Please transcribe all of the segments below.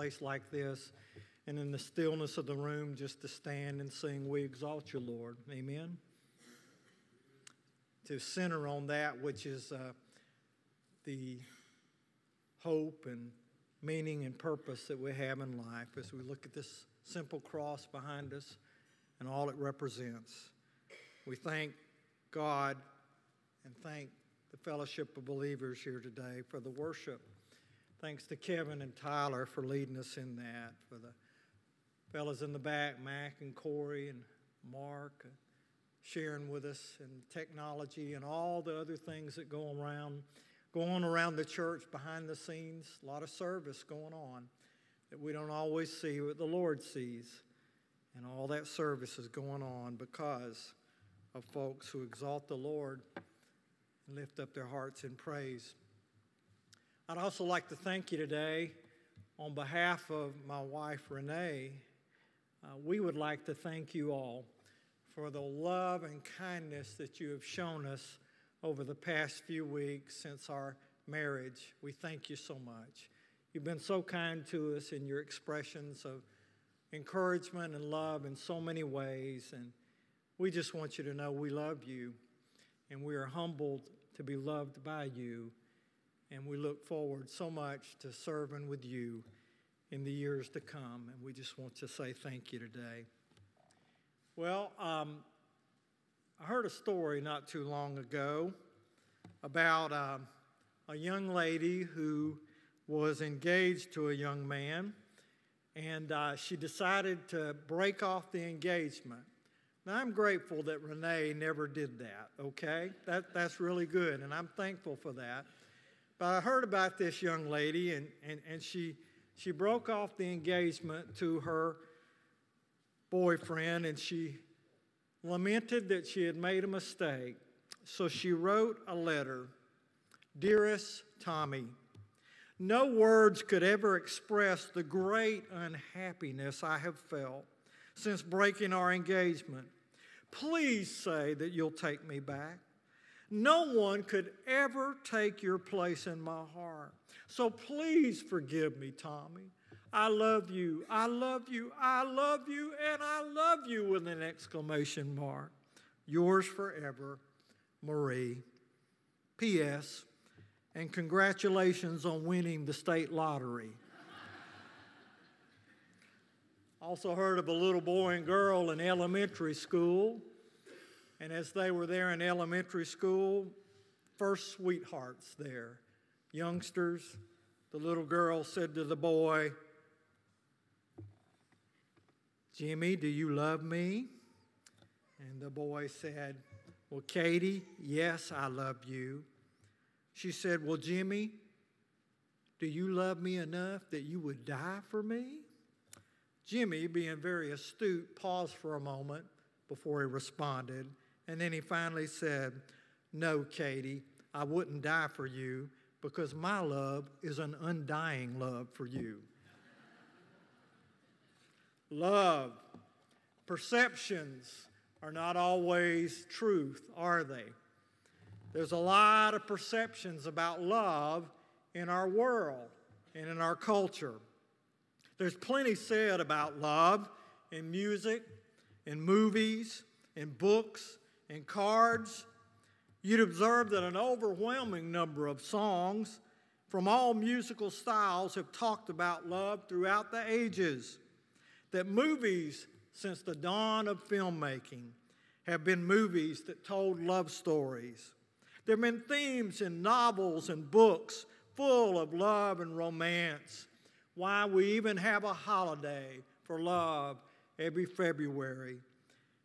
place like this and in the stillness of the room just to stand and sing, We exalt you, Lord. Amen. To center on that which is uh, the hope and meaning and purpose that we have in life as we look at this simple cross behind us and all it represents. We thank God and thank the fellowship of believers here today for the worship. Thanks to Kevin and Tyler for leading us in that, for the fellas in the back, Mac and Corey and Mark, uh, sharing with us and technology and all the other things that go around, going around the church behind the scenes. A lot of service going on that we don't always see, what the Lord sees. And all that service is going on because of folks who exalt the Lord and lift up their hearts in praise. I'd also like to thank you today on behalf of my wife, Renee. Uh, we would like to thank you all for the love and kindness that you have shown us over the past few weeks since our marriage. We thank you so much. You've been so kind to us in your expressions of encouragement and love in so many ways. And we just want you to know we love you and we are humbled to be loved by you. And we look forward so much to serving with you in the years to come. And we just want to say thank you today. Well, um, I heard a story not too long ago about uh, a young lady who was engaged to a young man, and uh, she decided to break off the engagement. Now, I'm grateful that Renee never did that, okay? That, that's really good, and I'm thankful for that. But I heard about this young lady, and, and, and she she broke off the engagement to her boyfriend and she lamented that she had made a mistake. So she wrote a letter Dearest Tommy, no words could ever express the great unhappiness I have felt since breaking our engagement. Please say that you'll take me back. No one could ever take your place in my heart. So please forgive me, Tommy. I love you. I love you. I love you. And I love you with an exclamation mark. Yours forever, Marie. P.S. And congratulations on winning the state lottery. also heard of a little boy and girl in elementary school. And as they were there in elementary school, first sweethearts there youngsters, the little girl said to the boy, Jimmy, do you love me? And the boy said, Well, Katie, yes, I love you. She said, Well, Jimmy, do you love me enough that you would die for me? Jimmy, being very astute, paused for a moment before he responded. And then he finally said, No, Katie, I wouldn't die for you, because my love is an undying love for you. love, perceptions are not always truth, are they? There's a lot of perceptions about love in our world and in our culture. There's plenty said about love in music, in movies, in books, in cards, you'd observe that an overwhelming number of songs from all musical styles have talked about love throughout the ages. That movies, since the dawn of filmmaking, have been movies that told love stories. There have been themes in novels and books full of love and romance. Why we even have a holiday for love every February.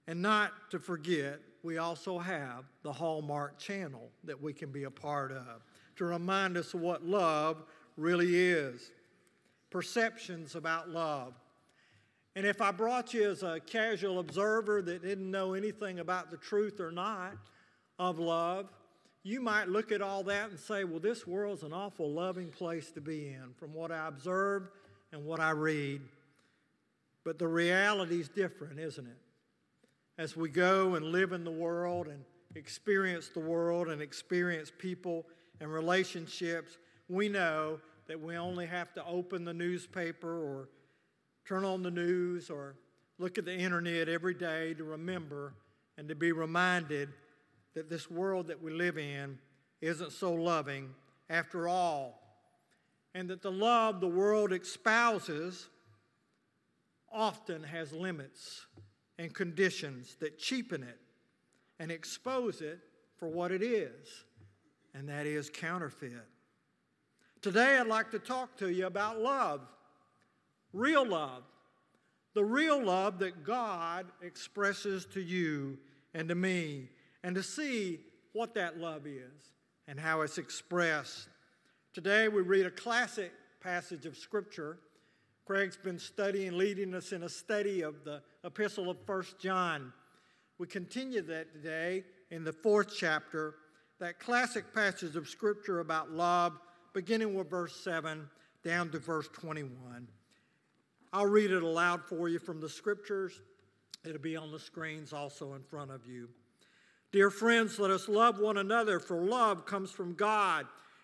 And not to forget, we also have the Hallmark channel that we can be a part of to remind us of what love really is. Perceptions about love. And if I brought you as a casual observer that didn't know anything about the truth or not of love, you might look at all that and say, well, this world's an awful loving place to be in from what I observe and what I read. But the reality is different, isn't it? As we go and live in the world and experience the world and experience people and relationships, we know that we only have to open the newspaper or turn on the news or look at the internet every day to remember and to be reminded that this world that we live in isn't so loving after all, and that the love the world espouses often has limits and conditions that cheapen it and expose it for what it is, and that is counterfeit. Today, I'd like to talk to you about love, real love, the real love that God expresses to you and to me, and to see what that love is and how it's expressed. Today, we read a classic passage of Scripture. Craig's been studying, leading us in a study of the epistle of First John. We continue that today in the fourth chapter, that classic passage of Scripture about love, beginning with verse 7 down to verse 21. I'll read it aloud for you from the Scriptures. It'll be on the screens also in front of you. Dear friends, let us love one another, for love comes from God.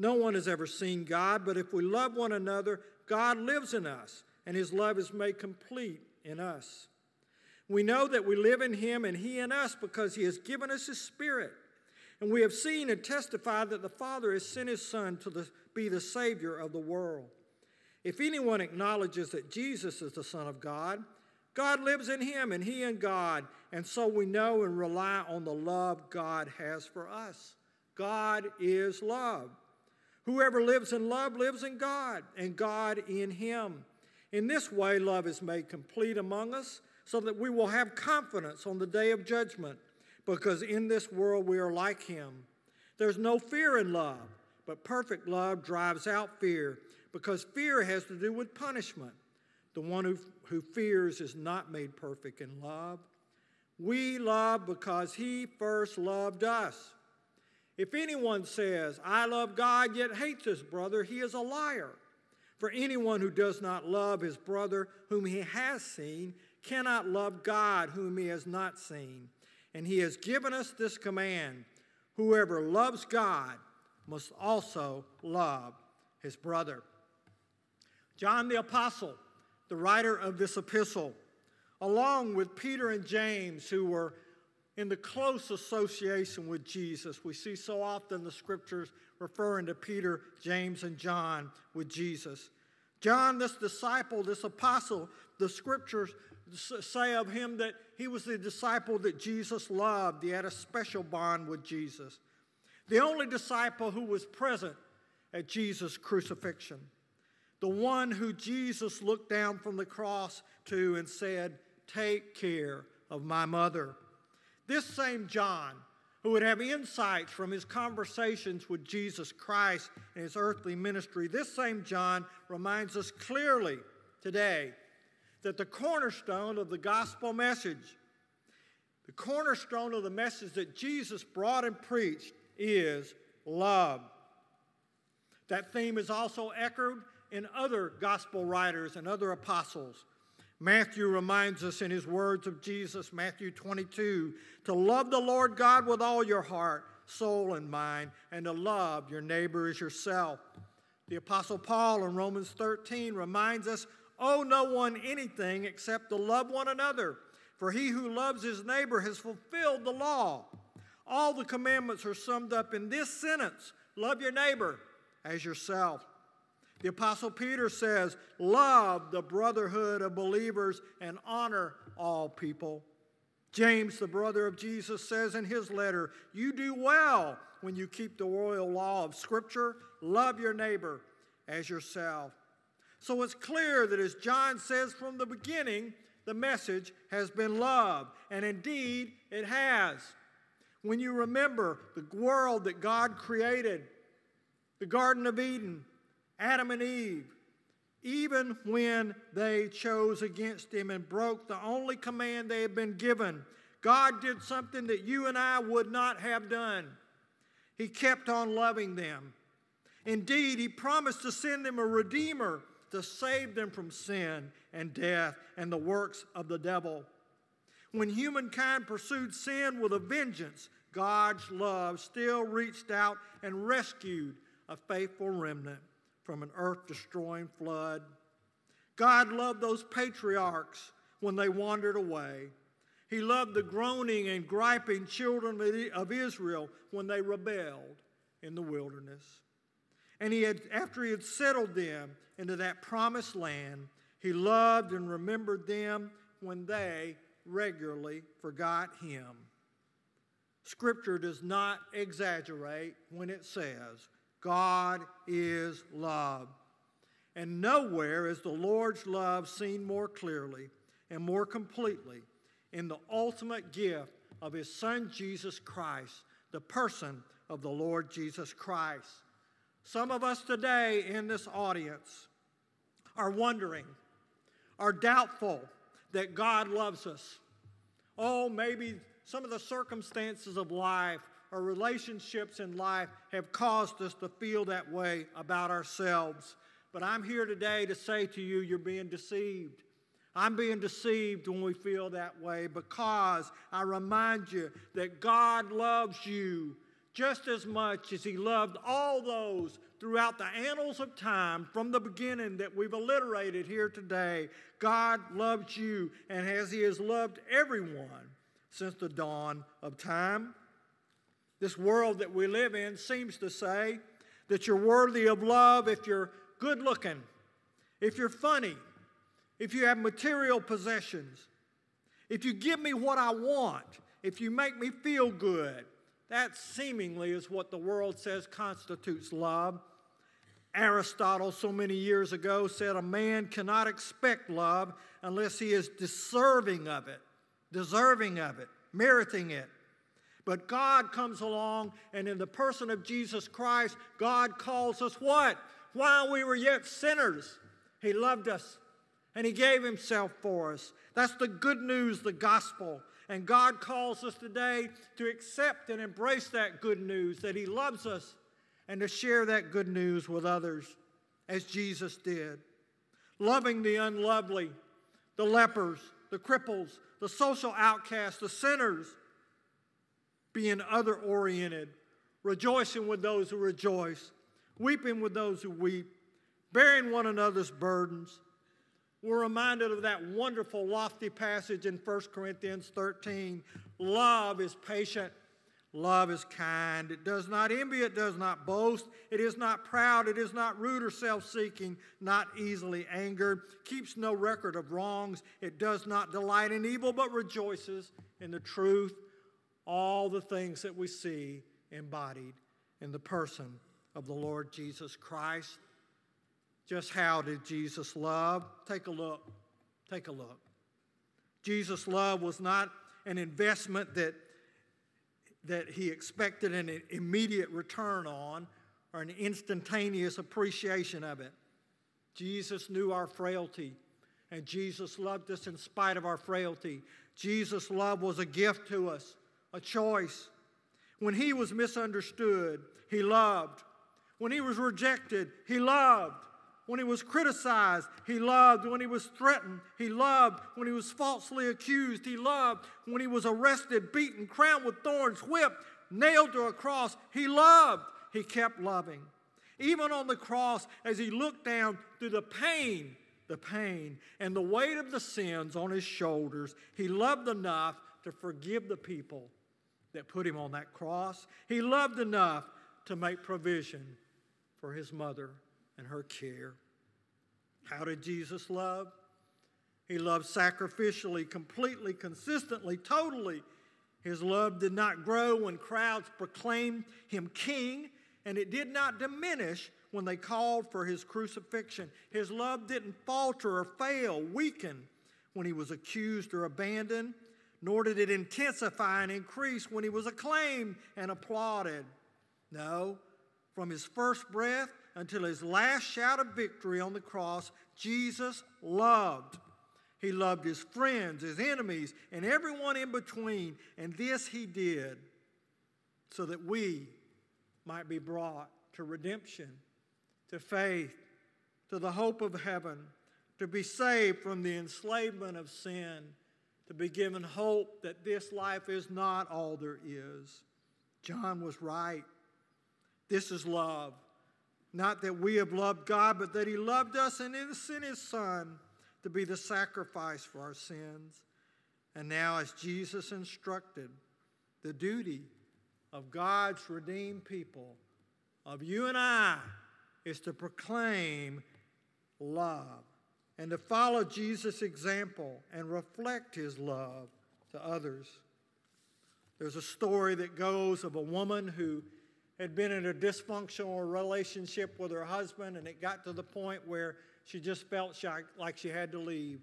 No one has ever seen God, but if we love one another, God lives in us, and his love is made complete in us. We know that we live in him and he in us because he has given us his spirit. And we have seen and testified that the Father has sent his Son to the, be the Savior of the world. If anyone acknowledges that Jesus is the Son of God, God lives in him and he in God. And so we know and rely on the love God has for us. God is love. Whoever lives in love lives in God, and God in him. In this way, love is made complete among us so that we will have confidence on the day of judgment, because in this world we are like him. There's no fear in love, but perfect love drives out fear, because fear has to do with punishment. The one who, who fears is not made perfect in love. We love because he first loved us. If anyone says, I love God, yet hates his brother, he is a liar. For anyone who does not love his brother whom he has seen cannot love God whom he has not seen. And he has given us this command whoever loves God must also love his brother. John the Apostle, the writer of this epistle, along with Peter and James, who were in the close association with Jesus. We see so often the scriptures referring to Peter, James, and John with Jesus. John, this disciple, this apostle, the scriptures say of him that he was the disciple that Jesus loved. He had a special bond with Jesus. The only disciple who was present at Jesus' crucifixion. The one who Jesus looked down from the cross to and said, Take care of my mother. This same John, who would have insights from his conversations with Jesus Christ and his earthly ministry, this same John reminds us clearly today that the cornerstone of the gospel message, the cornerstone of the message that Jesus brought and preached is love. That theme is also echoed in other gospel writers and other apostles. Matthew reminds us in his words of Jesus, Matthew 22, to love the Lord God with all your heart, soul, and mind, and to love your neighbor as yourself. The Apostle Paul in Romans 13 reminds us owe no one anything except to love one another. For he who loves his neighbor has fulfilled the law. All the commandments are summed up in this sentence love your neighbor as yourself. The Apostle Peter says, Love the brotherhood of believers and honor all people. James, the brother of Jesus, says in his letter, You do well when you keep the royal law of Scripture. Love your neighbor as yourself. So it's clear that as John says from the beginning, the message has been love. And indeed, it has. When you remember the world that God created, the Garden of Eden, Adam and Eve, even when they chose against him and broke the only command they had been given, God did something that you and I would not have done. He kept on loving them. Indeed, He promised to send them a Redeemer to save them from sin and death and the works of the devil. When humankind pursued sin with a vengeance, God's love still reached out and rescued a faithful remnant from an earth destroying flood. God loved those patriarchs when they wandered away. He loved the groaning and griping children of Israel when they rebelled in the wilderness. And he had, after he had settled them into that promised land, he loved and remembered them when they regularly forgot him. Scripture does not exaggerate when it says, God is love. And nowhere is the Lord's love seen more clearly and more completely in the ultimate gift of his Son Jesus Christ, the person of the Lord Jesus Christ. Some of us today in this audience are wondering, are doubtful that God loves us. Oh, maybe some of the circumstances of life or relationships in life have caused us to feel that way about ourselves. But I'm here today to say to you, you're being deceived. I'm being deceived when we feel that way because I remind you that God loves you just as much as He loved all those throughout the annals of time from the beginning that we've alliterated here today. God loves you, and as He has loved everyone since the dawn of time. This world that we live in seems to say that you're worthy of love if you're good looking, if you're funny, if you have material possessions, if you give me what I want, if you make me feel good. That seemingly is what the world says constitutes love. Aristotle, so many years ago, said a man cannot expect love unless he is deserving of it, deserving of it, meriting it. But God comes along, and in the person of Jesus Christ, God calls us what? While we were yet sinners, He loved us and He gave Himself for us. That's the good news, the gospel. And God calls us today to accept and embrace that good news that He loves us and to share that good news with others as Jesus did. Loving the unlovely, the lepers, the cripples, the social outcasts, the sinners, being other oriented, rejoicing with those who rejoice, weeping with those who weep, bearing one another's burdens. We're reminded of that wonderful, lofty passage in 1 Corinthians 13 love is patient. Love is kind. It does not envy. It does not boast. It is not proud. It is not rude or self seeking, not easily angered, keeps no record of wrongs. It does not delight in evil, but rejoices in the truth all the things that we see embodied in the person of the Lord Jesus Christ. Just how did Jesus love? Take a look. Take a look. Jesus' love was not an investment that, that he expected an immediate return on or an instantaneous appreciation of it. Jesus knew our frailty, and Jesus loved us in spite of our frailty. Jesus' love was a gift to us a choice. When he was misunderstood, he loved. When he was rejected, he loved. When he was criticized, he loved. When he was threatened, he loved. When he was falsely accused, he loved. When he was arrested, beaten, crowned with thorns, whipped, nailed to a cross, he loved. He kept loving. Even on the cross, as he looked down through the pain, the pain, and the weight of the sins on his shoulders, he loved enough to forgive the people that put him on that cross. He loved enough to make provision for his mother and her care. How did Jesus love? He loved sacrificially, completely, consistently, totally. His love did not grow when crowds proclaimed him king, and it did not diminish when they called for his crucifixion. His love didn't falter or fail, weaken when he was accused or abandoned nor did it intensify and increase when he was acclaimed and applauded. No, from his first breath until his last shout of victory on the cross, Jesus loved. He loved his friends, his enemies, and everyone in between. And this he did so that we might be brought to redemption, to faith, to the hope of heaven, to be saved from the enslavement of sin, to be given hope that this life is not all there is. John was right. This is love. Not that we have loved God, but that He loved us and sent His Son to be the sacrifice for our sins. And now, as Jesus instructed, the duty of God's redeemed people, of you and I, is to proclaim love and to follow Jesus' example and reflect his love to others. There's a story that goes of a woman who had been in a dysfunctional relationship with her husband, and it got to the point where she just felt like she had to leave.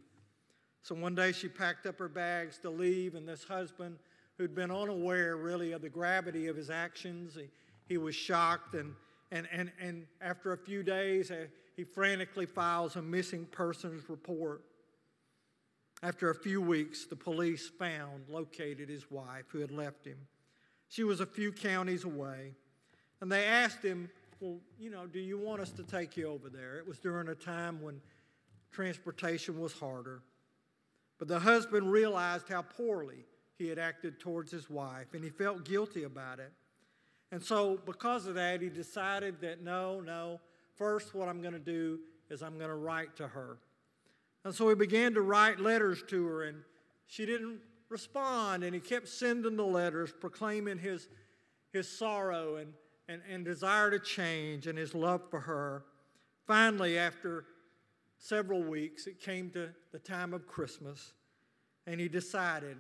So one day she packed up her bags to leave, and this husband who'd been unaware really of the gravity of his actions. He, he was shocked, and, and, and, and after a few days, he frantically files a missing persons report. After a few weeks, the police found, located his wife who had left him. She was a few counties away, and they asked him, Well, you know, do you want us to take you over there? It was during a time when transportation was harder. But the husband realized how poorly he had acted towards his wife, and he felt guilty about it. And so, because of that, he decided that no, no, first, what I'm going to do is I'm going to write to her. And so he began to write letters to her, and she didn't respond, and he kept sending the letters proclaiming his, his sorrow and, and, and desire to change and his love for her. Finally, after several weeks, it came to the time of Christmas, and he decided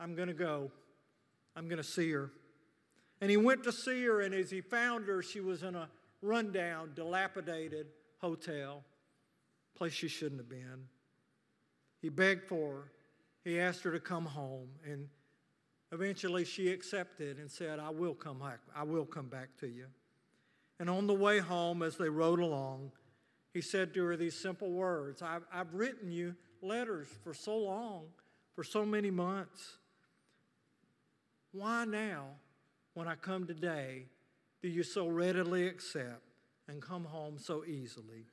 I'm going to go. I'm going to see her. And he went to see her, and as he found her, she was in a rundown, dilapidated hotel, place she shouldn't have been. He begged for her. He asked her to come home, and eventually she accepted and said, I will come back. I will come back to you. And on the way home, as they rode along, he said to her these simple words I've, I've written you letters for so long, for so many months. Why now, when I come today, do you so readily accept and come home so easily?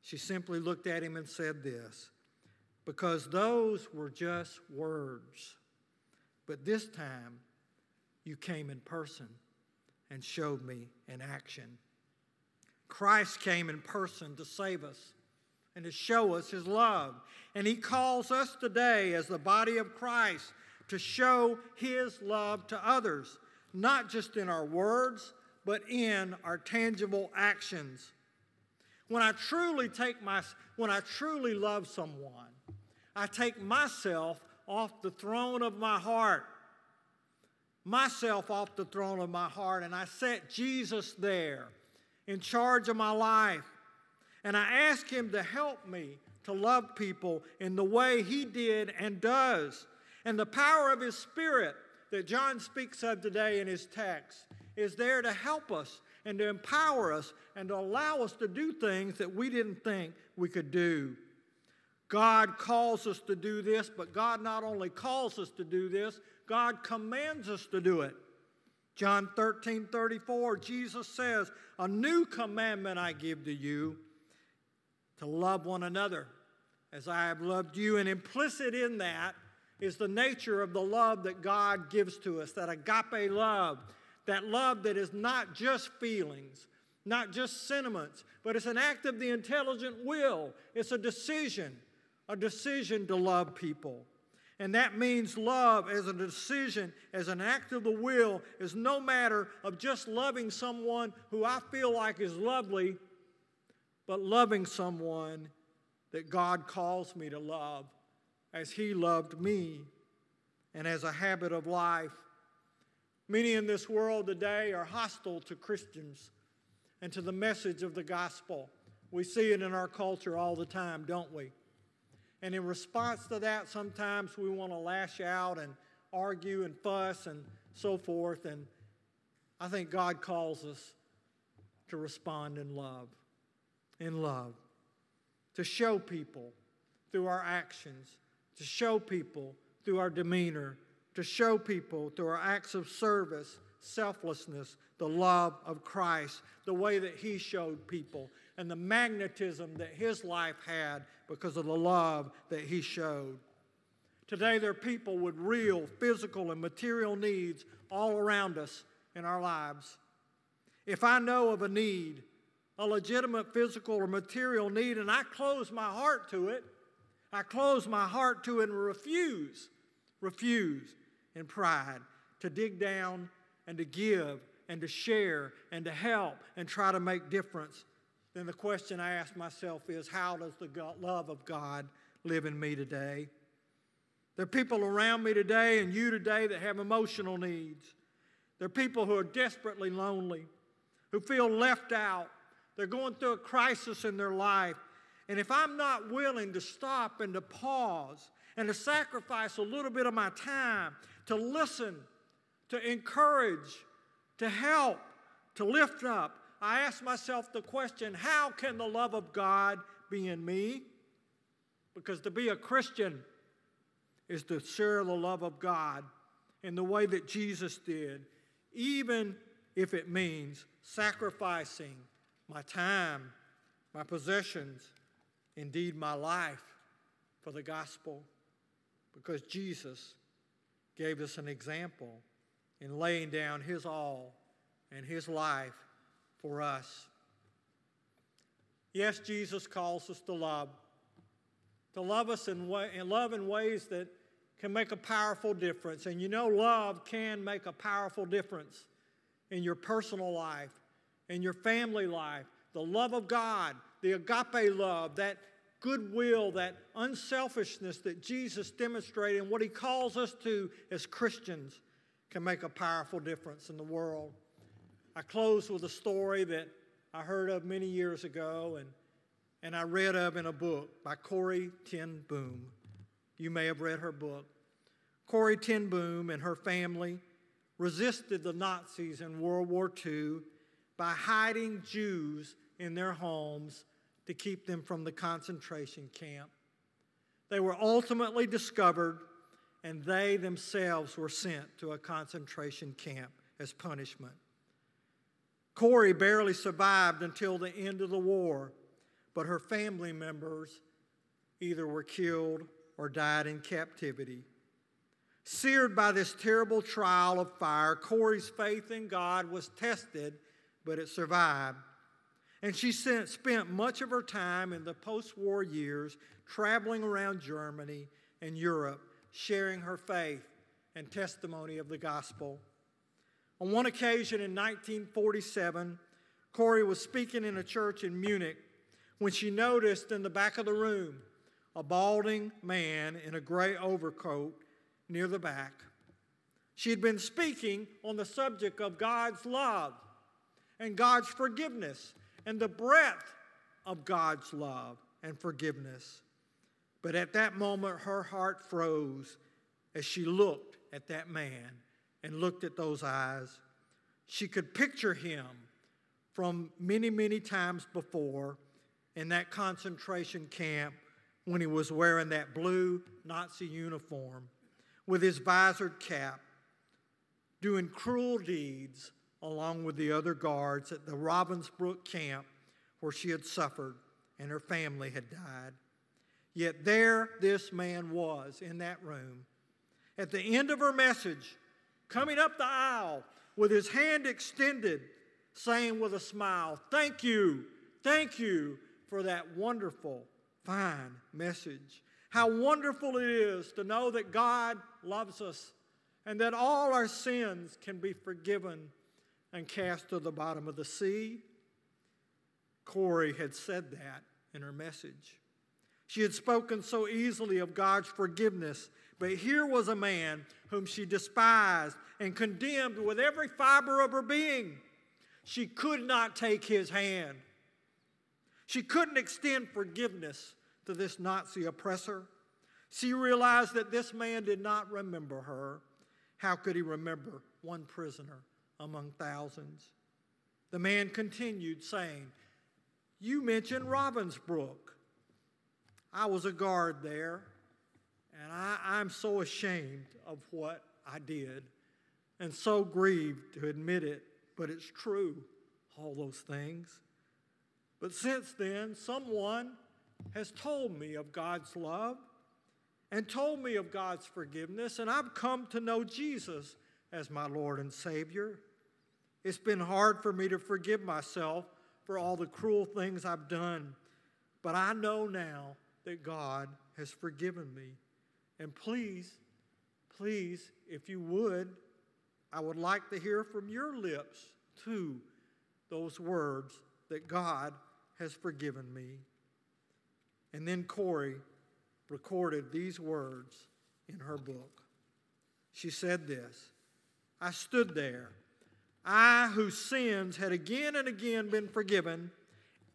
She simply looked at him and said this because those were just words. But this time, you came in person and showed me in action. Christ came in person to save us and to show us his love. And he calls us today, as the body of Christ, to show His love to others, not just in our words, but in our tangible actions. When I truly take my, when I truly love someone, I take myself off the throne of my heart, myself off the throne of my heart, and I set Jesus there in charge of my life. And I ask Him to help me to love people in the way He did and does. And the power of His Spirit that John speaks of today in his text is there to help us and to empower us and to allow us to do things that we didn't think we could do. God calls us to do this, but God not only calls us to do this, God commands us to do it. John 13 34, Jesus says, A new commandment I give to you to love one another as I have loved you. And implicit in that is the nature of the love that God gives to us, that agape love, that love that is not just feelings, not just sentiments, but it's an act of the intelligent will. It's a decision, a decision to love people. And that means love as a decision, as an act of the will, is no matter of just loving someone who I feel like is lovely, but loving someone that God calls me to love as he loved me and as a habit of life. Many in this world today are hostile to Christians and to the message of the gospel. We see it in our culture all the time, don't we? And in response to that, sometimes we want to lash out and argue and fuss and so forth. And I think God calls us to respond in love. In love. To show people through our actions, to show people through our demeanor, to show people through our acts of service, selflessness, the love of Christ, the way that He showed people, and the magnetism that His life had because of the love that He showed. Today, there are people with real physical and material needs all around us in our lives. If I know of a need, a legitimate physical or material need, and I close my heart to it, I close my heart to it and refuse, refuse in pride to dig down and to give and to share and to help and try to make difference, then the question I ask myself is how does the God, love of God live in me today? There are people around me today and you today that have emotional needs. There are people who are desperately lonely, who feel left out. They're going through a crisis in their life. And if I'm not willing to stop and to pause and to sacrifice a little bit of my time to listen, to encourage, to help, to lift up, I ask myself the question how can the love of God be in me? Because to be a Christian is to share the love of God in the way that Jesus did, even if it means sacrificing my time, my possessions, indeed my life for the gospel. Because Jesus gave us an example in laying down his all and his life for us. Yes, Jesus calls us to love, to love us in, way, in love in ways that can make a powerful difference. And you know, love can make a powerful difference in your personal life, in your family life. The love of God, the agape love, that goodwill, that unselfishness that Jesus demonstrated, and what he calls us to as Christians can make a powerful difference in the world. I close with a story that I heard of many years ago and, and I read of in a book by Corrie ten Boom. You may have read her book. Corrie ten Boom and her family resisted the Nazis in World War II by hiding Jews in their homes to keep them from the concentration camp. They were ultimately discovered, and they themselves were sent to a concentration camp as punishment. Corrie barely survived until the end of the war, but her family members either were killed or died in captivity. Seared by this terrible trial of fire, Corrie's faith in God was tested, but it survived. And she spent much of her time in the post war years traveling around Germany and Europe, sharing her faith and testimony of the gospel. On one occasion in 1947, Corrie was speaking in a church in Munich when she noticed in the back of the room a balding man in a gray overcoat near the back. She had been speaking on the subject of God's love and God's forgiveness and the breadth of God's love and forgiveness. But at that moment, her heart froze as she looked at that man and looked at those eyes. She could picture him from many, many times before in that concentration camp when he was wearing that blue Nazi uniform with his visored cap, doing cruel deeds along with the other guards at the Ravensbrück camp where she had suffered and her family had died. Yet there this man was in that room. At the end of her message, coming up the aisle with his hand extended, saying with a smile, Thank you, thank you for that wonderful, fine message. How wonderful it is to know that God loves us and that all our sins can be forgiven and cast to the bottom of the sea. Corrie had said that in her message. She had spoken so easily of God's forgiveness, but here was a man whom she despised and condemned with every fiber of her being. She could not take his hand. She couldn't extend forgiveness to this Nazi oppressor. She realized that this man did not remember her. How could he remember one prisoner among thousands? The man continued, saying, You mentioned Ravensbrück. I was a guard there, and I, I'm so ashamed of what I did and so grieved to admit it, but it's true, all those things. But since then, someone has told me of God's love and told me of God's forgiveness, and I've come to know Jesus as my Lord and Savior. It's been hard for me to forgive myself for all the cruel things I've done, but I know now that God has forgiven me. And please, please, if you would, I would like to hear from your lips, too, those words that God has forgiven me. And then Corrie recorded these words in her book. She said this I stood there, I whose sins had again and again been forgiven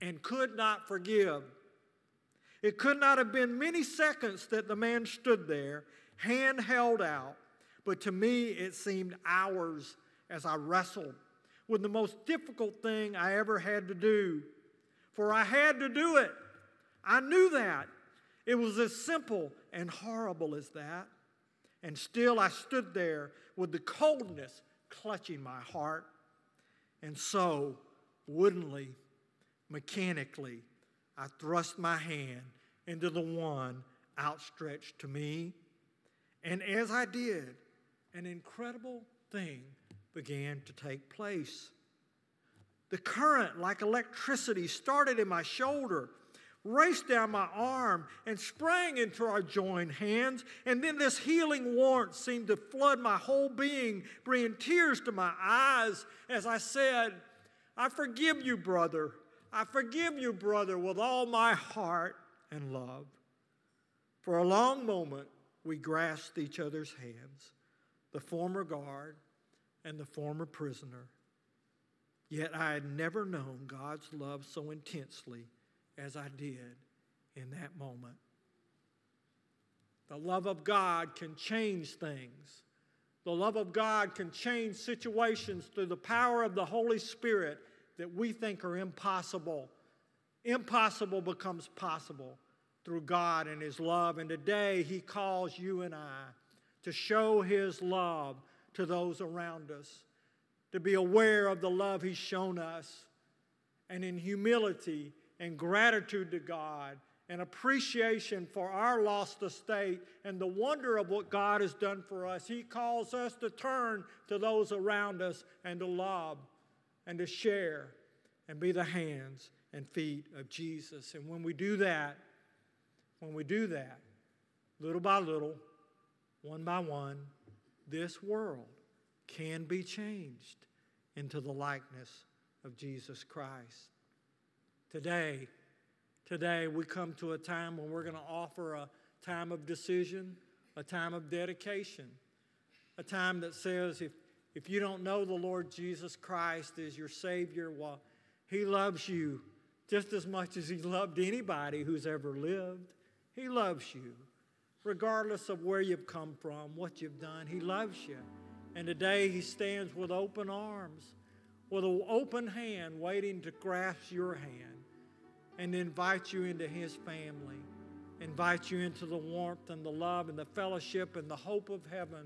and could not forgive. It could not have been many seconds that the man stood there, hand held out, but to me it seemed hours as I wrestled with the most difficult thing I ever had to do. For I had to do it. I knew that. It was as simple and horrible as that. And still I stood there with the coldness clutching my heart. And so, woodenly, mechanically, I thrust my hand into the one outstretched to me. And as I did, an incredible thing began to take place. The current, like electricity, started in my shoulder, raced down my arm, and sprang into our joined hands. And then this healing warmth seemed to flood my whole being, bringing tears to my eyes as I said, I forgive you, brother. I forgive you, brother, with all my heart and love. For a long moment, we grasped each other's hands, the former guard and the former prisoner. Yet I had never known God's love so intensely as I did in that moment. The love of God can change things. The love of God can change situations through the power of the Holy Spirit that we think are impossible. Impossible becomes possible through God and His love. And today He calls you and I to show His love to those around us, to be aware of the love He's shown us, and in humility and gratitude to God and appreciation for our lost estate and the wonder of what God has done for us, He calls us to turn to those around us and to love and to share and be the hands and feet of Jesus. And when we do that, when we do that, little by little, one by one, this world can be changed into the likeness of Jesus Christ. Today, today we come to a time when we're going to offer a time of decision, a time of dedication, a time that says if, if you don't know the Lord Jesus Christ as your Savior, well, He loves you just as much as He loved anybody who's ever lived. He loves you, regardless of where you've come from, what you've done. He loves you. And today He stands with open arms, with an open hand, waiting to grasp your hand and invite you into His family, invite you into the warmth and the love and the fellowship and the hope of heaven.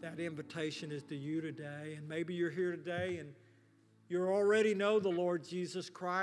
That invitation is to you today. And maybe you're here today and you already know the Lord Jesus Christ.